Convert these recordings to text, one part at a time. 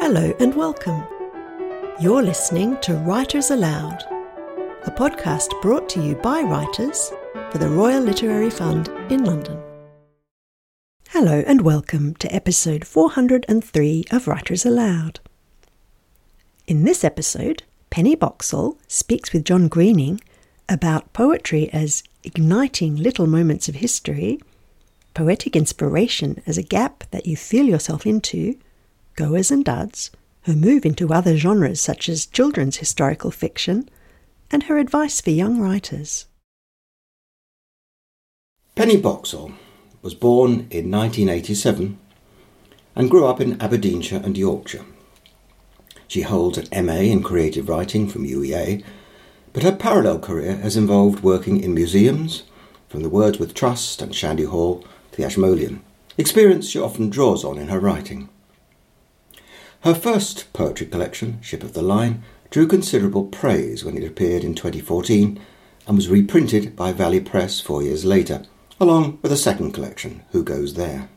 Hello and welcome. You're listening to Writers Aloud, a podcast brought to you by writers for the Royal Literary Fund in London. Hello and welcome to episode 403 of Writers Aloud. In this episode, Penny Boxall speaks with John Greening about poetry as igniting little moments of history, poetic inspiration as a gap that you feel yourself into, goers and duds, her move into other genres such as children's historical fiction, and her advice for young writers. Penny Boxall was born in 1987 and grew up in Aberdeenshire and Yorkshire. She holds an MA in creative writing from UEA, but her parallel career has involved working in museums, from the Wordsworth Trust and Shandy Hall to the Ashmolean, experience she often draws on in her writing. Her first poetry collection, Ship of the Line, drew considerable praise when it appeared in 2014 and was reprinted by Valley Press four years later, along with a second collection, Who Goes There?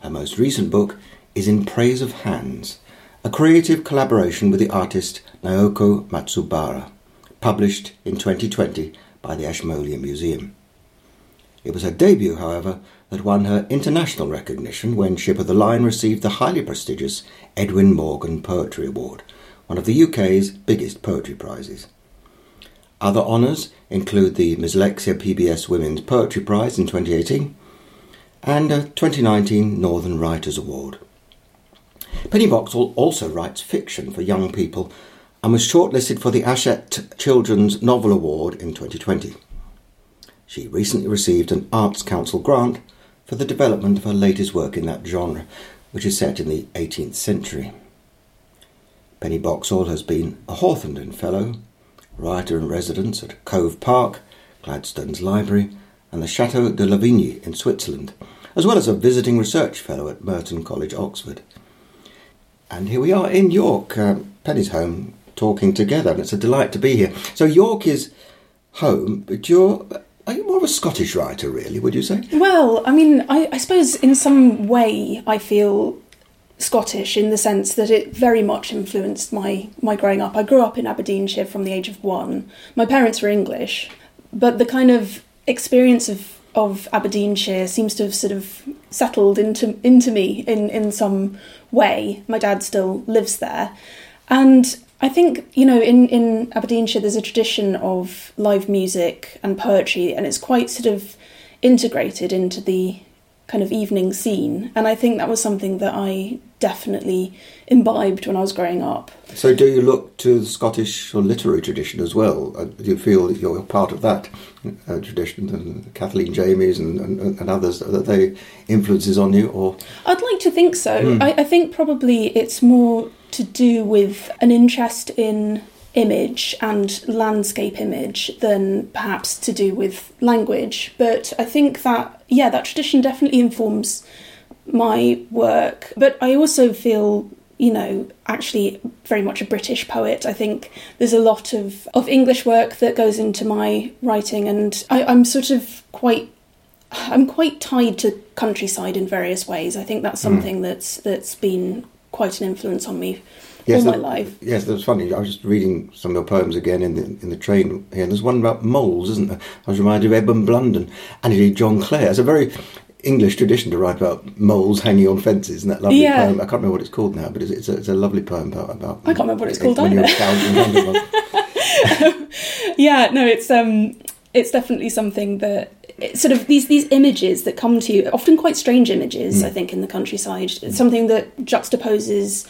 Her most recent book is In Praise of Hands, a creative collaboration with the artist Naoko Matsubara, published in 2020 by the Ashmolean Museum. It was her debut, however, that won her international recognition when Ship of the Line received the highly prestigious Edwin Morgan Poetry Award, one of the UK's biggest poetry prizes. Other honours include the Mslexia PBS Women's Poetry Prize in 2018 and a 2019 Northern Writers Award. Penny Boxall also writes fiction for young people and was shortlisted for the Hachette Children's Novel Award in 2020. She recently received an Arts Council grant for the development of her latest work in that genre, which is set in the 18th century. Penny Boxall has been a Hawthornden Fellow, writer in residence at Cove Park, Gladstone's Library, and the Chateau de Lavigny in Switzerland, as well as a visiting research fellow at Merton College, Oxford. And here we are in York, uh, Penny's home, talking together, and it's a delight to be here. So York is home, but you're are you more of a Scottish writer, really? Would you say? Well, I mean, I, I suppose in some way I feel Scottish in the sense that it very much influenced my my growing up. I grew up in Aberdeenshire from the age of one. My parents were English, but the kind of experience of of Aberdeenshire seems to have sort of settled into into me in in some way. My dad still lives there, and I think, you know, in, in Aberdeenshire, there's a tradition of live music and poetry, and it's quite sort of integrated into the kind of evening scene. And I think that was something that I definitely imbibed when I was growing up. So, do you look to the Scottish or literary tradition as well? Uh, do you feel that you're part of that uh, tradition? And Kathleen Jamies and, and, and, others, that they influences on you? Or I'd like to think so. Mm. I, I think probably it's more to do with an interest in image and landscape image than perhaps to do with language. But I think that, yeah, that tradition definitely informs my work. But I also feel, you know, actually very much a British poet. I think there's a lot of, of English work that goes into my writing, and I, I'm sort of quite. I'm quite tied to countryside in various ways. I think that's hmm. something mm. that's that's been quite an influence on me yes, all my life. Yes, that's funny. I was just reading some of your poems again in the in the train here, and there's one about moles, isn't there? I was reminded of Edmund Blunden and indeed John Clare. It's a very English tradition to write about moles hanging on fences and that lovely yeah. poem. I can't remember what it's called now, but it's, it's, a, it's a lovely poem about. about I can't remember what it's called either. yeah, no, it's um, it's definitely something that sort of these these images that come to you, often quite strange images, mm. I think, in the countryside. It's something that juxtaposes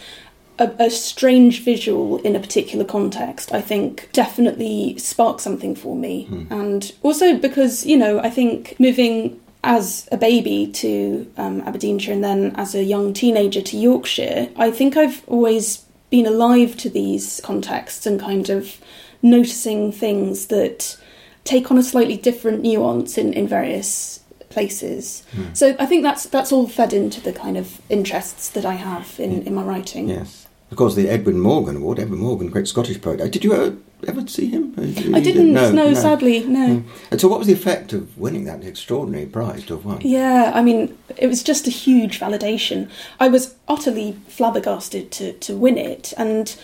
a, a, strange visual in a particular context, I think definitely sparked something for me. Mm. And also because, you know, I think moving as a baby to um, Aberdeenshire and then as a young teenager to Yorkshire, I think I've always been alive to these contexts and kind of noticing things that take on a slightly different nuance in, in various places. Mm. So I think that's that's all fed into the kind of interests that I have in, in my writing. Yes. Of course, the Edwin Morgan Award, Edwin Morgan, great Scottish poet. Uh, Did you ever, ever see him? Uh, I didn't. No, No, sadly, no. Mm. And so, what was the effect of winning that extraordinary prize to have won? Yeah, I mean, it was just a huge validation. I was utterly flabbergasted to, to win it, and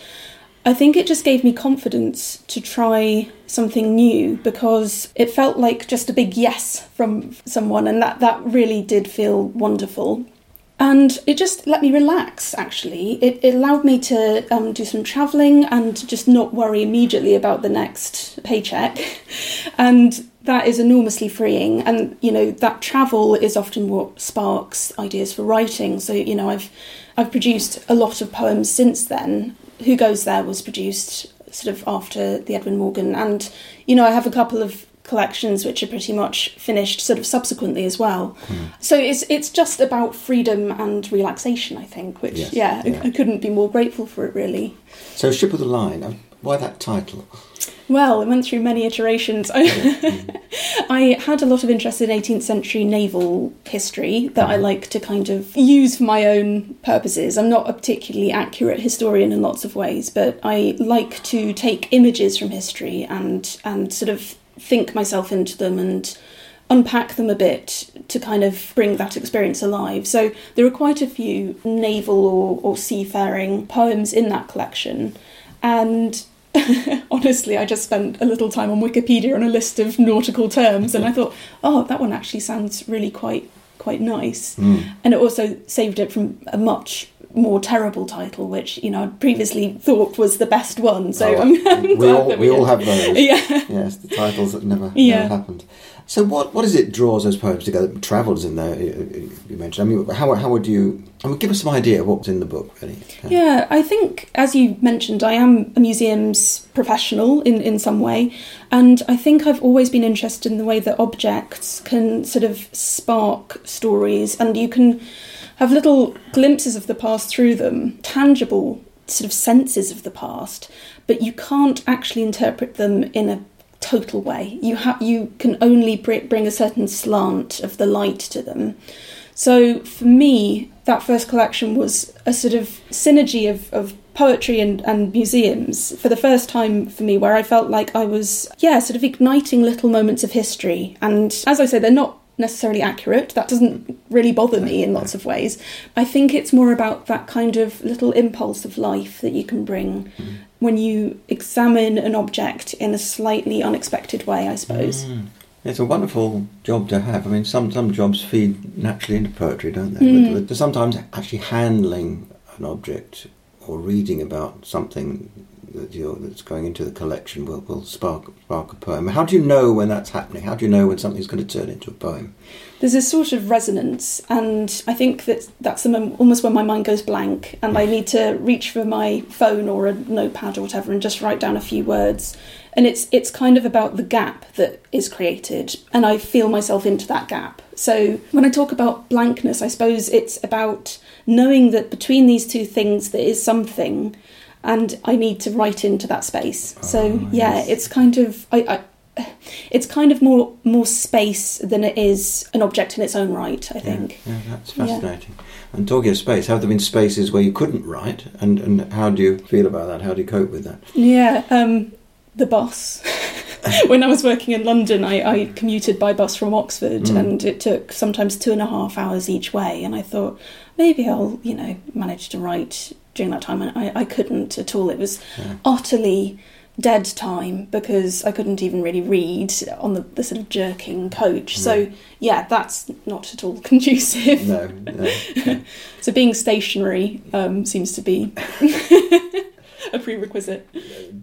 I think it just gave me confidence to try something new because it felt like just a big yes from someone, and that, that really did feel wonderful. And it just let me relax, actually. It, it allowed me to um, do some travelling and just not worry immediately about the next paycheck. And that is enormously freeing. And, you know, that travel is often what sparks ideas for writing. So, you know, I've, I've produced a lot of poems since then. Who Goes There was produced sort of after the Edwin Morgan. And, you know, I have a couple of collections which are pretty much finished sort of subsequently as well. So it's it's just about freedom and relaxation, I think, which Yes, yeah, yeah. I, I couldn't be more grateful for it really. So, Ship of the Line, uh, why that title? Well, it went through many iterations. Mm. I had a lot of interest in 18th century naval history that I mm-hmm. like to kind of use for my own purposes. I'm not a particularly accurate historian in lots of ways, but I like to take images from history and and sort of think myself into them and unpack them a bit to kind of bring that experience alive. So there are quite a few naval or, or seafaring poems in that collection. And honestly, I just spent a little time on Wikipedia on a list of nautical terms, and I thought, oh, that one actually sounds really quite quite nice. Hmm. And it also saved it from a much more terrible title, which you know I previously thought was the best one. So Oh, I'm, I'm we glad all, that we all have those. Yeah. Yes, the titles that never, Yeah. never happened. So, what, what is it draws those poems together? Travels in there, you uh, uh, you mentioned. I mean, how, how would you? I mean, give us some idea of what's in the book, really. Yeah, I think, as you mentioned, I am a museums professional in, in some way, and I think I've always been interested in the way that objects can sort of spark stories, and you can have little glimpses of the past through them, tangible sort of senses of the past, but you can't actually interpret them in a total way. You have you can only br- bring a certain slant of the light to them. So for me, that first collection was a sort of synergy of, of poetry and, and museums for the first time for me, where I felt like I was, yeah, sort of igniting little moments of history. And as I say, they're not necessarily accurate. That doesn't really bother me in lots of ways. I think it's more about that kind of little impulse of life that you can bring when you examine an object in a slightly unexpected way, I suppose. Mm. It's a wonderful job to have. I mean, some, some jobs feed naturally into poetry, don't they? Mm. But sometimes actually handling an object or reading about something that you're, that's going into the collection will, will spark spark a poem. How do you know when that's happening? How do you know when something's going to turn into a poem? there's a sort of resonance and i think that that's the mom- almost when my mind goes blank and i need to reach for my phone or a notepad or whatever and just write down a few words and it's it's kind of about the gap that is created and i feel myself into that gap so when i talk about blankness i suppose it's about knowing that between these two things there is something and i need to write into that space so Oh, yeah yes. it's kind of I, I it's kind of more more space than it is an object in its own right. I think. Yeah, yeah, that's Yeah. fascinating. And talking of space, have there been spaces where you couldn't write? And, and how do you feel about that? How do you cope with that? Yeah, um, the bus. when I was working in London, I, I commuted by bus from Oxford, Mm. and it took sometimes two and a half hours each way. And I thought maybe I'll, you know, manage to write during that time, and I, I couldn't at all. It was Yeah. utterly dead time because I couldn't even really read on the, the sort of jerking coach. So yeah, that's not at all conducive. No, no. So being stationary um, seems to be a prerequisite.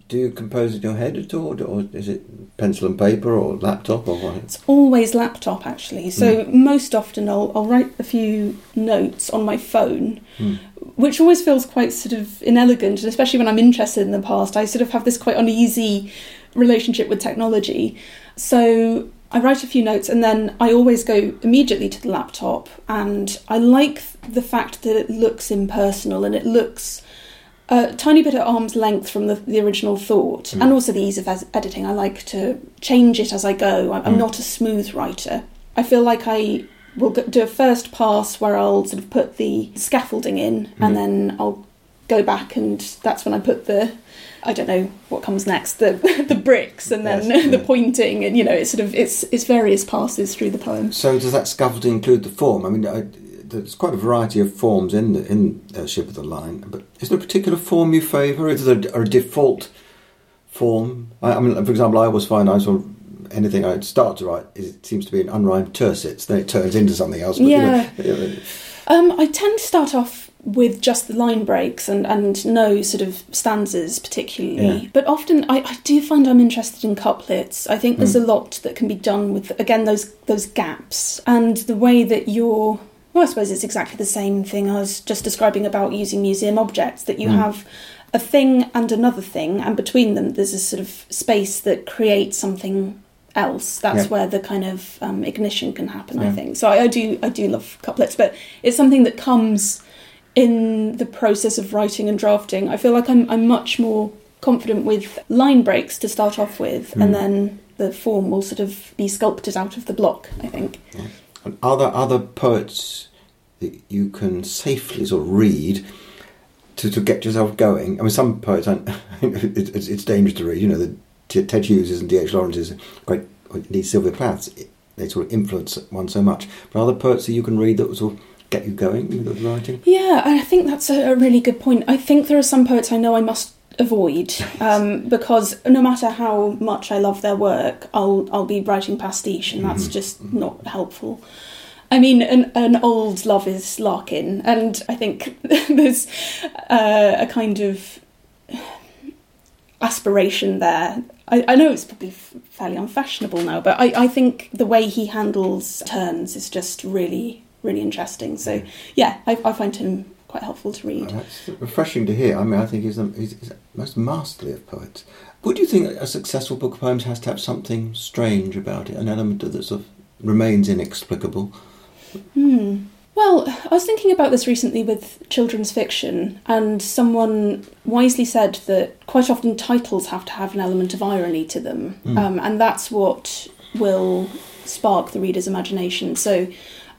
Do you compose in your head at all, or is it pencil and paper, or laptop, or what? It's always laptop actually. So most often I'll, I'll write a few notes on my phone, Hmm. which always feels quite sort of inelegant, and especially when I'm interested in the past, I sort of have this quite uneasy relationship with technology. So I write a few notes and then I always go immediately to the laptop, and I like the fact that it looks impersonal and it looks a tiny bit at arm's length from the, the original thought, Mm. and also the ease of editing. I like to change it as I go. I'm, I'm Mm. not a smooth writer. I feel like I will go, do a first pass where I'll sort of put the scaffolding in, Mm. and then I'll go back and that's when I put the I don't know what comes next the the bricks and then Yes, the yeah. pointing and you know it's sort of it's it's various passes through the poem. So does that scaffolding include the form? I mean, I, there's quite a variety of forms in the, in uh, Ship of the Line, but is there a particular form you favour? Is there a, a default form? I, I mean, for example, I always find I sort of anything I start to write is, it seems to be an unrhymed tercets, then it turns into something else. But, Yeah. You know, Um, I tend to start off with just the line breaks and, and no sort of stanzas particularly, Yeah. but often I, I do find I'm interested in couplets. I think there's Mm. a lot that can be done with again those those gaps and the way that you're. Well, I suppose it's exactly the same thing I was just describing about using museum objects. That you Mm. have a thing and another thing, and between them there's a sort of space that creates something else. That's Yeah. where the kind of um, ignition can happen. I think so. I, I do I do love couplets, but it's something that comes in the process of writing and drafting. I feel like I'm I'm much more confident with line breaks to start off with, Mm. and then the form will sort of be sculpted out of the block. I think. And are there other poets that you can safely sort of read to, to get yourself going? I mean, some poets, it's, it's, dangerous to read. You know, the Ted Hughes and D.H. Lawrence's, great, indeed Sylvia Plath's, they sort of influence one so much. But are there poets that you can read that sort of get you going with writing? Yeah, I think that's a really good point. I think there are some poets I know I must avoid um, because no matter how much I love their work, I'll I'll be writing pastiche, and that's Mhm. just not helpful. I mean, an, an old love is Larkin, and I think there's uh, a kind of aspiration there. I, I know it's probably f- fairly unfashionable now, but I, I think the way he handles turns is just really, really interesting. So, yeah, I, I find him quite helpful to read. Oh, that's refreshing to hear. I mean, I think he's the, he's, he's the most masterly of poets. Would you think a successful book of poems has to have something strange about it, an element that sort of remains inexplicable? Hmm. Well, I was thinking about this recently with children's fiction, and someone wisely said that quite often titles have to have an element of irony to them, Mm. um, and that's what will spark the reader's imagination. So,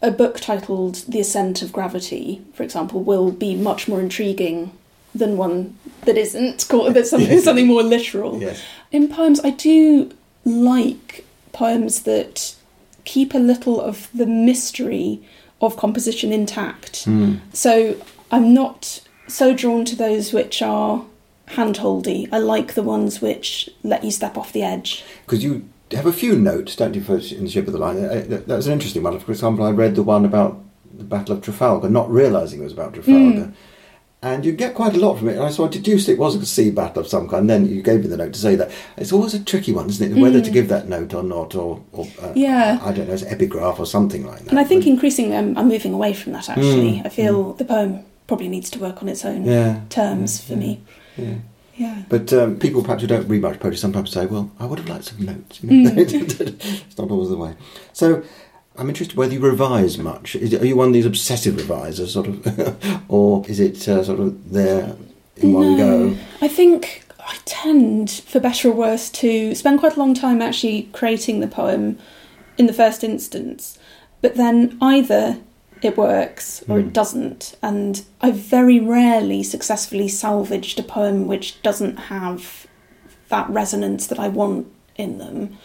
a book titled The Ascent of Gravity, for example, will be much more intriguing than one that isn't, called that's something, something more literal. Yes. In poems, I do like poems that keep a little of the mystery of composition intact. Mm. So I'm not so drawn to those which are handholdy. I like the ones which let you step off the edge. Because you have a few notes, don't you, for in the Ship of the Line? Uh, That that was an interesting one. For example, I read the one about the Battle of Trafalgar, not realising it was about Trafalgar. Mm. And you get quite a lot from it. And I so I deduced it was a sea battle of some kind. And then you gave me the note to say that. It's always a tricky one, isn't it? Whether to Mm. give that note or not, or, or uh, Yeah. I don't know, it's epigraph or something like that. And I think But- increasingly I'm, I'm moving away from that actually. Mm, I feel the poem probably needs to work on its own yeah, terms yeah, for yeah, me. Yeah. But um, people perhaps who don't read much poetry sometimes say, well, I would have liked some notes. You know? Mm. it's not always the way. So I'm interested whether you revise much. Is are you one of these obsessive revisers, sort of, or is it uh, sort of there in one go? I think I tend, for better or worse, to spend quite a long time actually creating the poem in the first instance. But then either it works or Mm. it doesn't. And I've very rarely successfully salvaged a poem which doesn't have that resonance that I want in them.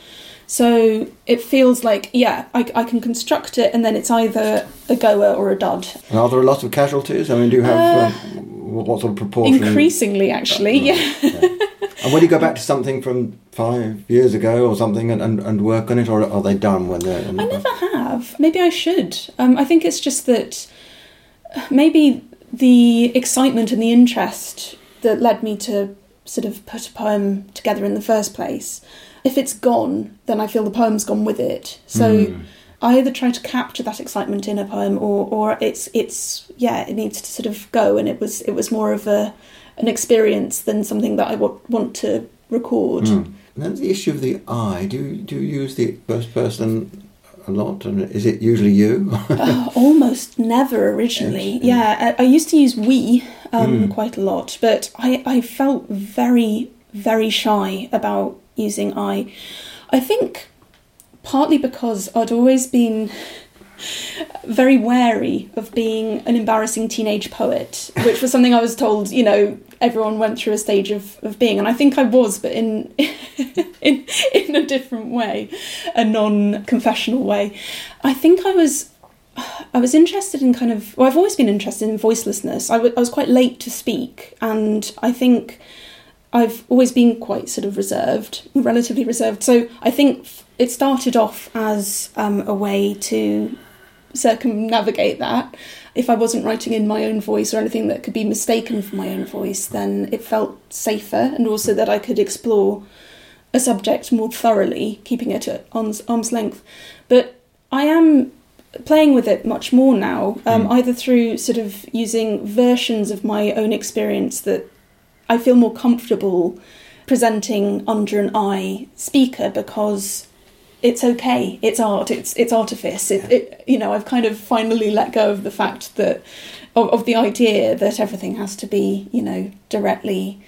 So it feels like, yeah, I, I can construct it and then it's either a goer or a dud. And are there a lot of casualties? I mean, do you have Uh, um, what sort of proportion? Increasingly, actually, Right, yeah. yeah. And when you go back to something from five years ago or something and, and, and work on it, or are they done when they're? I never have. Maybe I should. Um, I think it's just that maybe the excitement and the interest that led me to sort of put a poem together in the first place. If it's gone, then I feel the poem's gone with it. So Mm. I either try to capture that excitement in a poem, or or it's it's yeah, it needs to sort of go. And it was it was more of a an experience than something that I want to record. Mm. And then the issue of the I. Do you, do you use the first person a lot? And is it usually you? Uh, almost never originally. Interesting. Yeah, I, I used to use we um, Mm. quite a lot, but I, I felt very, very shy about using I. I think partly because I'd always been very wary of being an embarrassing teenage poet, which was something I was told, you know, everyone went through a stage of, of being, and I think I was, but in in in a different way, a non-confessional way. I think I was I was interested in kind of well, I've always been interested in voicelessness. I, w- I was quite late to speak, and I think I've always been quite sort of reserved, relatively reserved. So I think it started off as um, a way to circumnavigate that. If I wasn't writing in my own voice or anything that could be mistaken for my own voice, then it felt safer, and also that I could explore a subject more thoroughly, keeping it at arm's, arm's length. But I am playing with it much more now, um, mm. either through sort of using versions of my own experience that I feel more comfortable presenting under an I speaker because it's okay. It's art. It's it's artifice. It, it, you know I've kind of finally let go of the fact that of, of the idea that everything has to be you know directly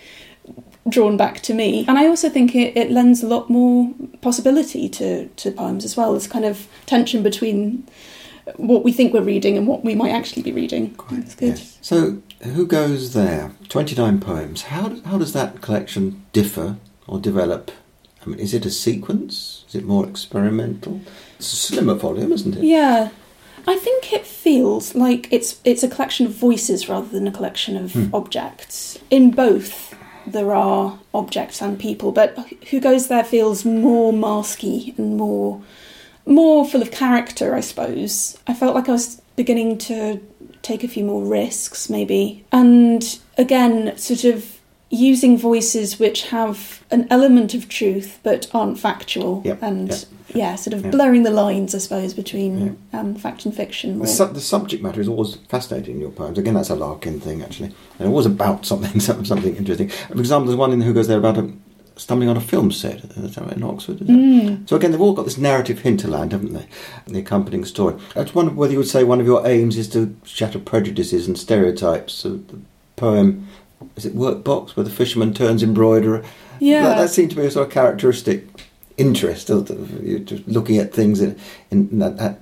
drawn back to me. And I also think it, it lends a lot more possibility to, to poems as well. There's kind of tension between what we think we're reading and what we might actually be reading. Quite, That's good. Yes. So, who goes there? 29 poems. How, how does that collection differ or develop? I mean, is it a sequence? Is it more experimental? It's a slimmer volume, isn't it? Yeah. I think it feels like it's it's a collection of voices rather than a collection of hmm. objects. In both, there are objects and people, but who goes there feels more masky and more more full of character, I suppose. I felt like I was beginning to take a few more risks, maybe. And again, sort of using voices which have an element of truth but aren't factual. Yep, and yep, yep, yeah, sort of blurring the lines, I suppose, between um, fact and fiction. The, su- the, subject matter is always fascinating in your poems. Again, that's a Larkin thing, actually. And always about something, something interesting. For example, there's one in Who Goes There about a stumbling on a film set in Oxford. Mm. So again, they've all got this narrative hinterland, haven't they? The accompanying story. I just wonder whether you would say one of your aims is to shatter prejudices and stereotypes. So the poem, is it Workbox, where the fisherman turns embroiderer? Yeah. That, that seemed to be a sort of characteristic interest, just looking at things in, in that, that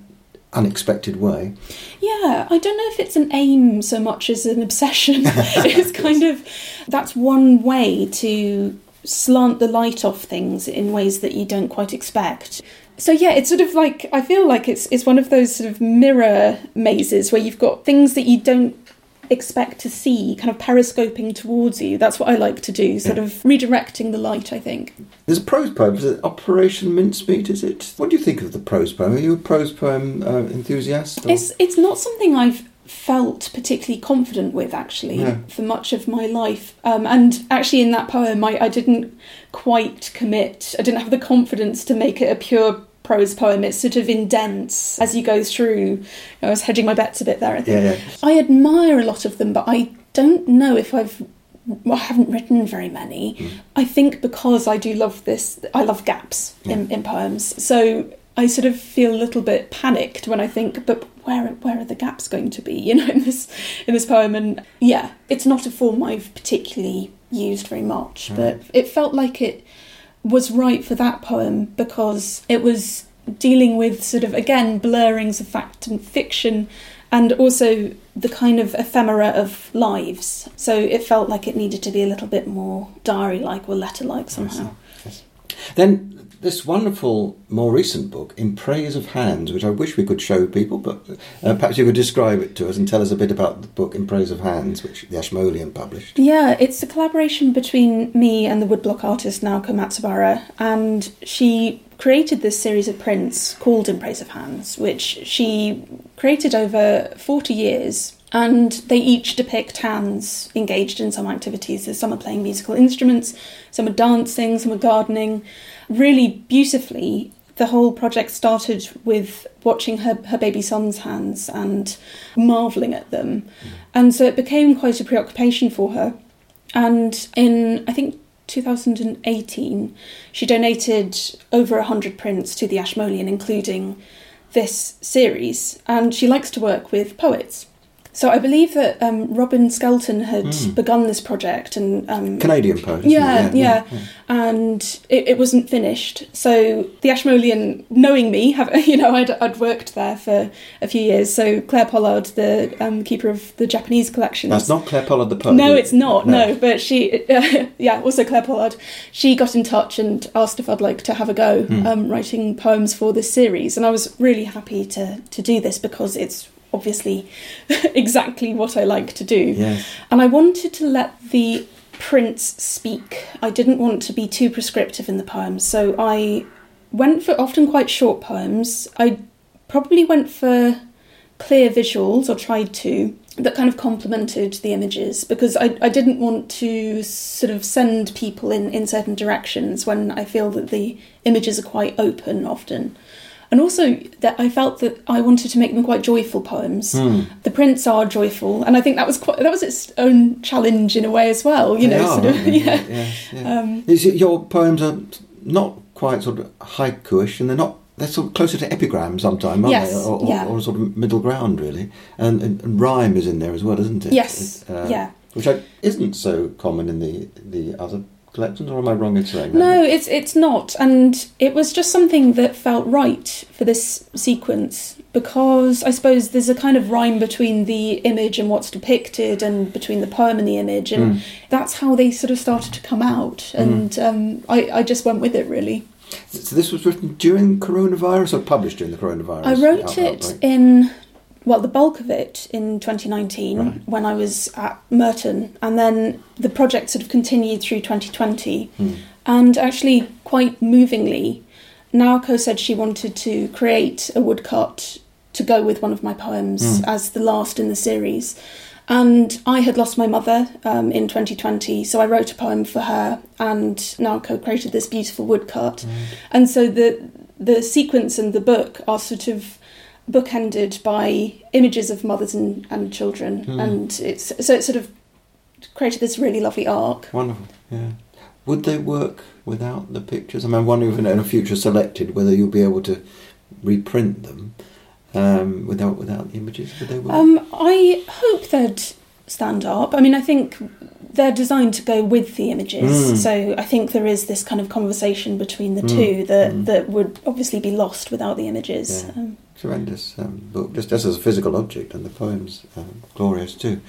unexpected way. Yeah, I don't know if it's an aim so much as an obsession. it's kind of that's one way to slant the light off things in ways that you don't quite expect. So yeah, it's sort of like I feel like it's it's one of those sort of mirror mazes where you've got things that you don't expect to see kind of periscoping towards you. That's what I like to do, sort of redirecting the light, I think. There's a prose poem, is it Operation Mincemeat, is it? What do you think of the prose poem? Are you a prose poem uh, enthusiast? Or? It's it's not something I've felt particularly confident with actually yeah. for much of my life. Um, and actually, in that poem, I, I didn't quite commit. I didn't have the confidence to make it a pure prose poem. It's sort of indents as you go through. I was hedging my bets a bit there. I think. Yeah, yeah. I admire a lot of them, but I don't know if I've. Well, I haven't written very many. Mm. I think because I do love this, I love gaps yeah. in, in poems. So I sort of feel a little bit panicked when I think, but where where are the gaps going to be? You know, in this in this poem, and yeah, it's not a form I've particularly used very much, right. but it felt like it was right for that poem because it was dealing with sort of again blurrings of fact and fiction, and also the kind of ephemera of lives. So it felt like it needed to be a little bit more diary-like or letter-like somehow. Yes. Then this wonderful, more recent book, In Praise of Hands, which I wish we could show people, but uh, perhaps you could describe it to us and tell us a bit about the book In Praise of Hands, which the Ashmolean published. Yeah, it's a collaboration between me and the woodblock artist Naoko Matsubara, and she created this series of prints called In Praise of Hands, which she created over 40 years and they each depict hands engaged in some activities. So some are playing musical instruments, some are dancing, some are gardening. Really beautifully, the whole project started with watching her, her baby son's hands and marvelling at them. Mm. And so it became quite a preoccupation for her. And in, I think, 2018, she donated over 100 prints to the Ashmolean, including this series. And she likes to work with poets. So I believe that um, Robin Skelton had begun this project, and um, Canadian poet. isn't yeah, he? yeah, and it, it wasn't finished. So the Ashmolean, knowing me, have you know, I'd, I'd worked there for a few years. So Clare Pollard, the um, keeper of the Japanese collection. That's not Clare Pollard the poet. no, it's not. No, but she, yeah, also Clare Pollard. She got in touch and asked if I'd like to have a go um, writing poems for this series, and I was really happy to to do this because it's obviously exactly what I like to do. Yes. And I wanted to let the prints speak. I didn't want to be too prescriptive in the poems, so I went for often quite short poems. I probably went for clear visuals, or tried to, that kind of complemented the images because I, I didn't want to sort of send people in, in certain directions when I feel that the images are quite open often. And also that I felt that I wanted to make them quite joyful poems. The prints are joyful, and I think that was quite that was its own challenge in a way as well. You They know, are, sort of, yeah. yeah, yeah. Um, your poems are not quite sort of haiku-ish, and they're not. They're sort of closer to epigram sometimes, aren't Yes, they? Or, or, yeah. or sort of middle ground, really. And, and, and rhyme is in there as well, isn't it? Yes, uh, yeah. Which I, isn't so common in the the other collections, or am I wrong in saying that? No, it's it's not, and it was just something that felt right for this sequence because I suppose there's a kind of rhyme between the image and what's depicted, and between the poem and the image, and Mm. that's how they sort of started to come out, and um, I I just went with it really. So this was written during coronavirus or published during the coronavirus? I wrote it in, well, the bulk of it in 2019 Right. when I was at Merton, and then the project sort of continued through 2020. Hmm. And actually, quite movingly, Naoko said she wanted to create a woodcut to go with one of my poems Hmm. as the last in the series. And I had lost my mother um, in 2020, so I wrote a poem for her, and Naoko created this beautiful woodcut. And so the the sequence and the book are sort of bookended by images of mothers and, and children, Hmm. and it's so it sort of created this really lovely arc. Wonderful, yeah. Would they work without the pictures? I mean, I'm wondering if in a future selected whether you'll be able to reprint them um, without without the images. Would they work? Um, I hope they'd stand up. I mean, I think they're designed to go with the images, Mm. so I think there is this kind of conversation between the Mm, two that mm. that would obviously be lost without the images. Yeah. Um, Tremendous um, book, just, just as a physical object, and the poems um, glorious too.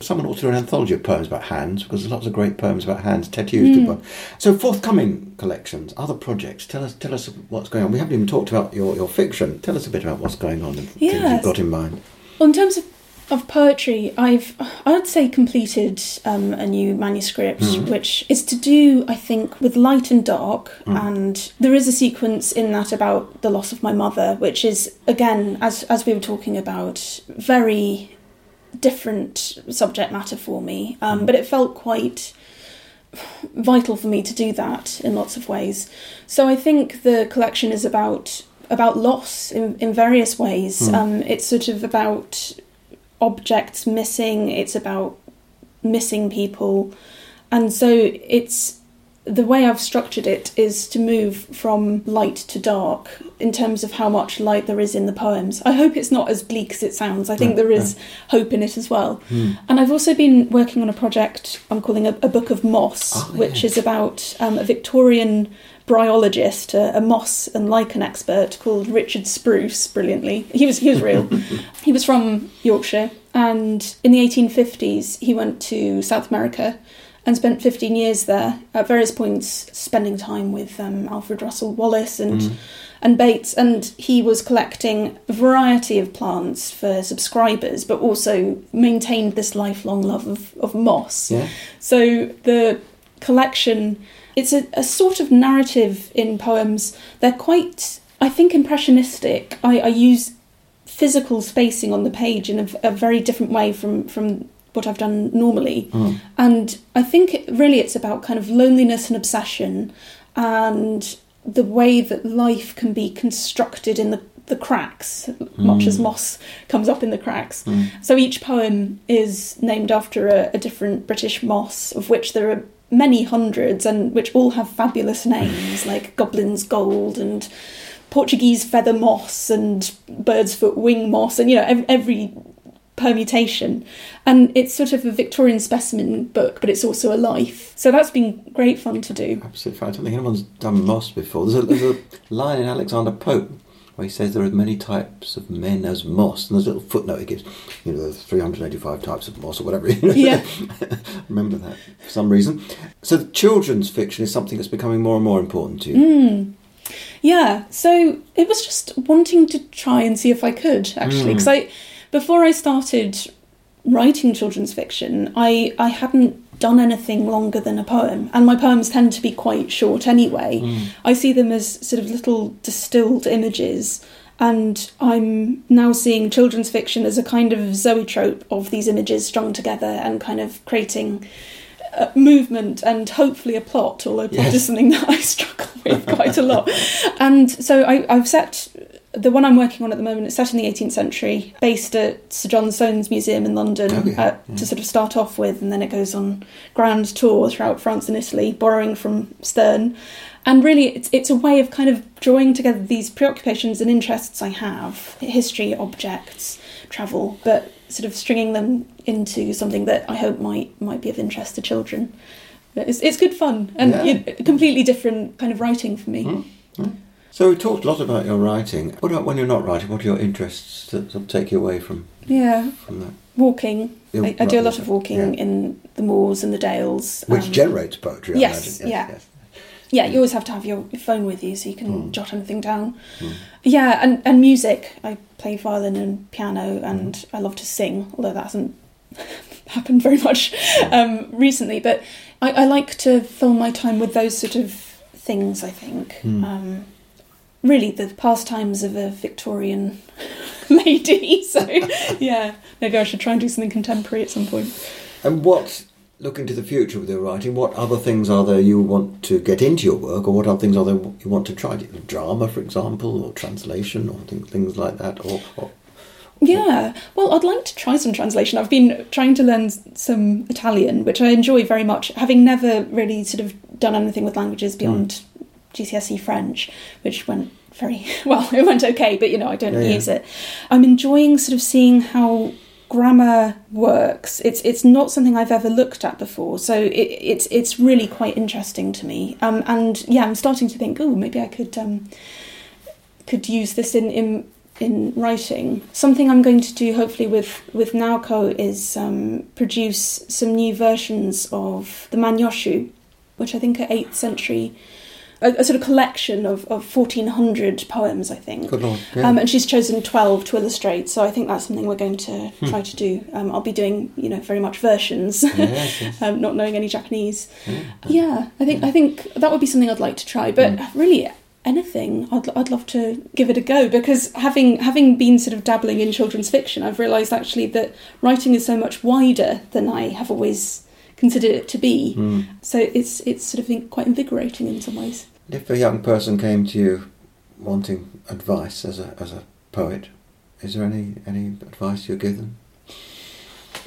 Someone ought to do an anthology of poems about hands because there's lots of great poems about hands. Did Mm. So forthcoming collections, other projects. Tell us, tell us what's going on. We haven't even talked about your, your fiction. Tell us a bit about what's going on and things you've got in mind. Well, in terms of, of poetry, I've I'd say completed um, a new manuscript, Mhm. which is to do, I think, with light and dark, Mm. and there is a sequence in that about the loss of my mother, which is again, as as we were talking about, very different subject matter for me, um, Mm. but it felt quite vital for me to do that in lots of ways. So I think the collection is about about loss in, in various ways. Mm. Um, it's sort of about objects missing. It's about missing people, and so it's the way I've structured it is to move from light to dark in terms of how much light there is in the poems. I hope it's not as bleak as it sounds. I think there is hope in it as well. Hmm. And I've also been working on a project I'm calling a, a Book of Moss, Oh, which yes. is about um, a Victorian bryologist, a, a moss and lichen expert called Richard Spruce. Brilliantly, he was he was real. he was from Yorkshire, and in the 1850s he went to South America and spent 15 years there at various points, spending time with um, Alfred Russel Wallace and Mm. and Bates, and he was collecting a variety of plants for subscribers, but also maintained this lifelong love of, of moss. Yeah. So the collection, it's a, a sort of narrative in poems. They're quite, I think, impressionistic. I, I use physical spacing on the page in a, a very different way from from what I've done normally. Mm. And I think it, really it's about kind of loneliness and obsession and the way that life can be constructed in the, the cracks, much as Mm. moss comes up in the cracks. Mm. So each poem is named after a, a different British moss, of which there are many hundreds and which all have fabulous names like Goblin's Gold and Portuguese feather moss and bird's foot wing moss and you know ev- every permutation. And it's sort of a Victorian specimen book, but it's also a life. So that's been great fun to do. Absolutely. I don't think anyone's done Moss before. There's a, there's a line in Alexander Pope where he says there are many types of men as moss, and there's a little footnote he gives. You know, there's 385 types of moss or whatever. Yeah. Remember that for some reason. So the children's fiction is something that's becoming more and more important to you. Mm. Yeah, so it was just wanting to try and see if I could actually, because I before I started writing children's fiction, I I hadn't done anything longer than a poem, and my poems tend to be quite short anyway. I see them as sort of little distilled images. And I'm now seeing children's fiction as a kind of zoetrope of these images strung together and kind of creating uh, movement and hopefully a plot, although plot Yes. is something that I struggle with quite a lot. And so I, I've set the one I'm working on at the moment. It's set in the 18th century, based at Sir John Soane's Museum in London Oh, yeah, uh, yeah. to sort of start off with, and then it goes on grand tour throughout France and Italy, borrowing from Sterne. And really, it's it's a way of kind of drawing together these preoccupations and interests I have history, objects, travel, but sort of stringing them into something that I hope might might be of interest to children. It's, it's good fun and Yeah. completely different kind of writing for me. So we talked a lot about your writing. What about when you're not writing? What are your interests that sort of take you away from, Yeah, from that? walking. I, I do a lot of walking yeah. in the moors and the dales. Which um, generates poetry, I yes, imagine. yeah. yeah, you always have to have your phone with you so you can Mm. jot anything down. Mm. Yeah, and, and music. I play violin and piano, and I love to sing, although that hasn't happened very much um, recently. But I, I like to fill my time with those sort of things, I think. Mm. Um, really, the pastimes of a Victorian lady. So, yeah, maybe I should try and do something contemporary at some point. And what, looking to the future with your writing, what other things are there you want to get into your work, or what other things are there you want to try? Drama, for example, or translation, or things, like that, or, or Yeah, well, I'd like to try some translation. I've been trying to learn some Italian, which I enjoy very much, having never really sort of done anything with languages beyond hmm. GCSE French, which went very well. It went okay, but you know, I don't Yeah, yeah. use it. I'm enjoying sort of seeing how grammar works. It's it's not something I've ever looked at before, so it, it's it's really quite interesting to me. Um, and yeah, I'm starting to think, oh, maybe I could um, could use this in in in writing. Something I'm going to do, hopefully, with with Naoko is um, produce some new versions of the Manyoshu, which I think are eighth century. A, a sort of collection of, of 1400 poems, I think. lord, yeah. Um, and she's chosen 12 to illustrate, so I think that's something we're going to Hmm. try to do. Um, I'll be doing, you know, very much versions, yes, yes. um, not knowing any Japanese. Yeah. Yeah, I think I think that would be something I'd like to try. But really, anything, I'd I'd love to give it a go because having having been sort of dabbling in children's fiction, I've realised actually that writing is so much wider than I have always considered it to be. Mm. So it's it's sort of quite invigorating in some ways. If a young person came to you wanting advice as a as a poet, is there any any advice you give them?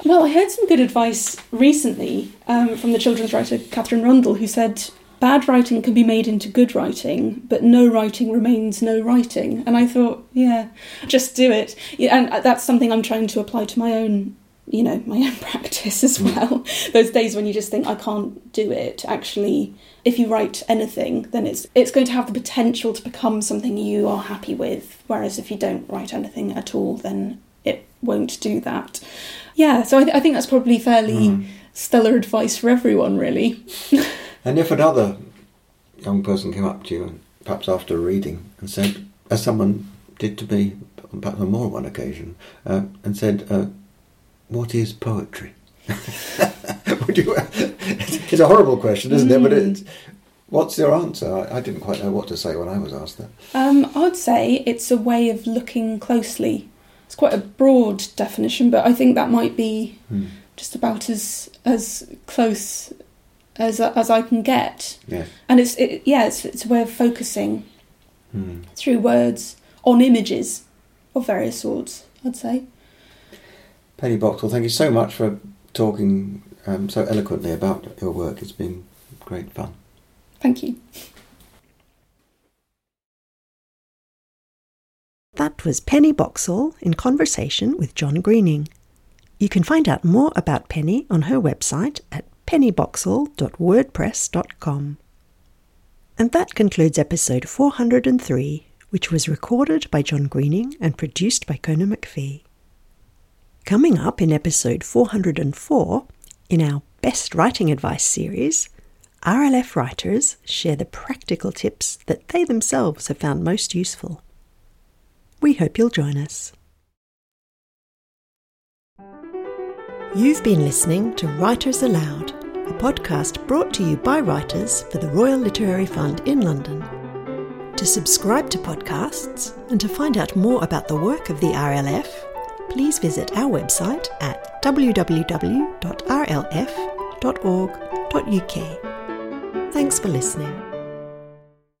Well, I heard some good advice recently um, from the children's writer Katherine Rundell, who said bad writing can be made into good writing, but no writing remains no writing. And I thought, yeah, just do it. And that's something I'm trying to apply to my own, you know, my own practice as well. Those days when you just think I can't do it, actually, if you write anything, then it's it's going to have the potential to become something you are happy with. Whereas if you don't write anything at all, then it won't do that. Yeah, so I, th- I think that's probably fairly Mm. stellar advice for everyone, really. And if another young person came up to you, and perhaps after a reading, and said, as someone did to me, perhaps on more than one occasion, uh, and said, uh, "What is poetry?" You? It's a horrible question, isn't it? But Mm. it's, what's your answer? I, I didn't quite know what to say when I was asked that. Um, I'd say it's a way of looking closely. It's quite a broad definition, but I think that might be Hmm. just about as as close as as I can get. Yes. And it's it, yeah, it's it's a way of focusing Hmm. through words on images of various sorts. I'd say. Penny Boxall, thank you so much for talking um, so eloquently about your work. It's been great fun. Thank you. That was Penny Boxall in conversation with John Greening. You can find out more about Penny on her website at pennyboxall.wordpress.com. And that concludes episode 403, which was recorded by John Greening and produced by Conan McPhee. Coming up in episode 404, in our Best Writing Advice series, RLF writers share the practical tips that they themselves have found most useful. We hope you'll join us. You've been listening to Writers Aloud, a podcast brought to you by writers for the Royal Literary Fund in London. To subscribe to podcasts and to find out more about the work of the RLF, please visit our website at www.rlf.org.uk. Thanks for listening.